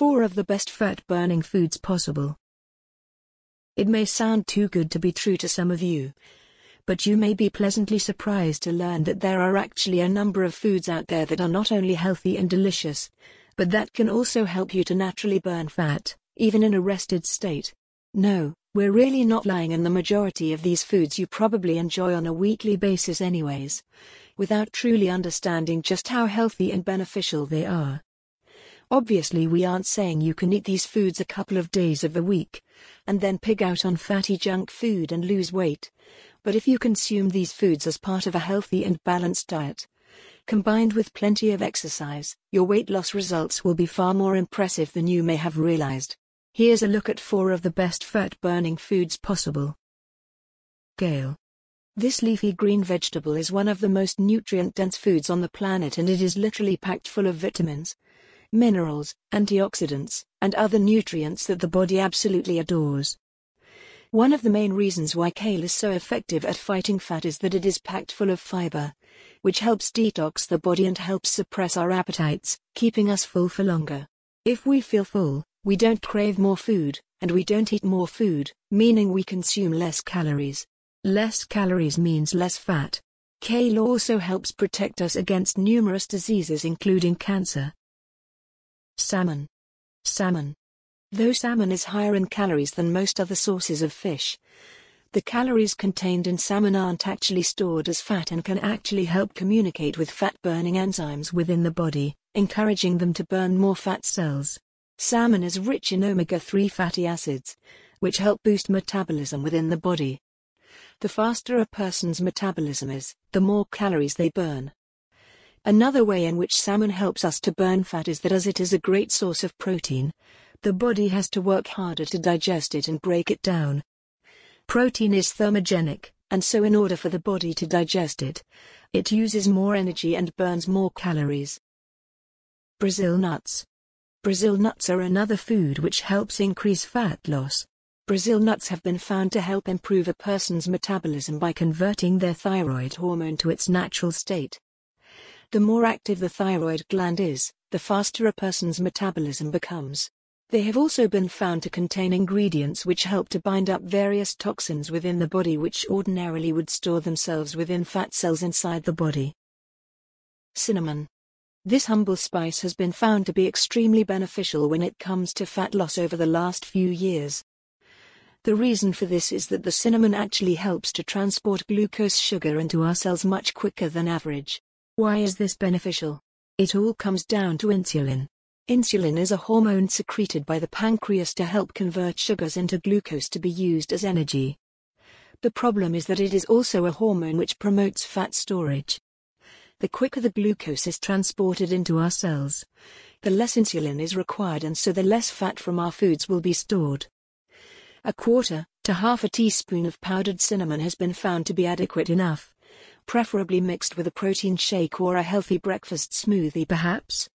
4 of the best fat burning foods possible. It may sound too good to be true to some of you, but you may be pleasantly surprised to learn that there are actually a number of foods out there that are not only healthy and delicious, but that can also help you to naturally burn fat, even in a rested state. No, we're really not lying and the majority of these foods you probably enjoy on a weekly basis anyways, without truly understanding just how healthy and beneficial they are. Obviously we aren't saying you can eat these foods a couple of days of the week, and then pig out on fatty junk food and lose weight. But if you consume these foods as part of a healthy and balanced diet, combined with plenty of exercise, your weight loss results will be far more impressive than you may have realized. Here's a look at four of the best fat-burning foods possible. Kale. This leafy green vegetable is one of the most nutrient-dense foods on the planet and it is literally packed full of vitamins, minerals, antioxidants, and other nutrients that the body absolutely adores. One of the main reasons why kale is so effective at fighting fat is that it is packed full of fiber, which helps detox the body and helps suppress our appetites, keeping us full for longer. If we feel full, we don't crave more food, and we don't eat more food, meaning we consume less calories. Less calories means less fat. Kale also helps protect us against numerous diseases including cancer. Salmon. Salmon. Though salmon is higher in calories than most other sources of fish, the calories contained in salmon aren't actually stored as fat and can actually help communicate with fat-burning enzymes within the body, encouraging them to burn more fat cells. Salmon is rich in omega-3 fatty acids, which help boost metabolism within the body. The faster a person's metabolism is, the more calories they burn. Another way in which salmon helps us to burn fat is that as it is a great source of protein, the body has to work harder to digest it and break it down. Protein is thermogenic, and so in order for the body to digest it, it uses more energy and burns more calories. Brazil nuts. Brazil nuts are another food which helps increase fat loss. Brazil nuts have been found to help improve a person's metabolism by converting their thyroid hormone to its natural state. The more active the thyroid gland is, the faster a person's metabolism becomes. They have also been found to contain ingredients which help to bind up various toxins within the body which ordinarily would store themselves within fat cells inside the body. Cinnamon. This humble spice has been found to be extremely beneficial when it comes to fat loss over the last few years. The reason for this is that the cinnamon actually helps to transport glucose sugar into our cells much quicker than average. Why is this beneficial? It all comes down to insulin. Insulin is a hormone secreted by the pancreas to help convert sugars into glucose to be used as energy. The problem is that it is also a hormone which promotes fat storage. The quicker the glucose is transported into our cells, the less insulin is required and so the less fat from our foods will be stored. A quarter to half a teaspoon of powdered cinnamon has been found to be adequate enough, preferably mixed with a protein shake or a healthy breakfast smoothie perhaps.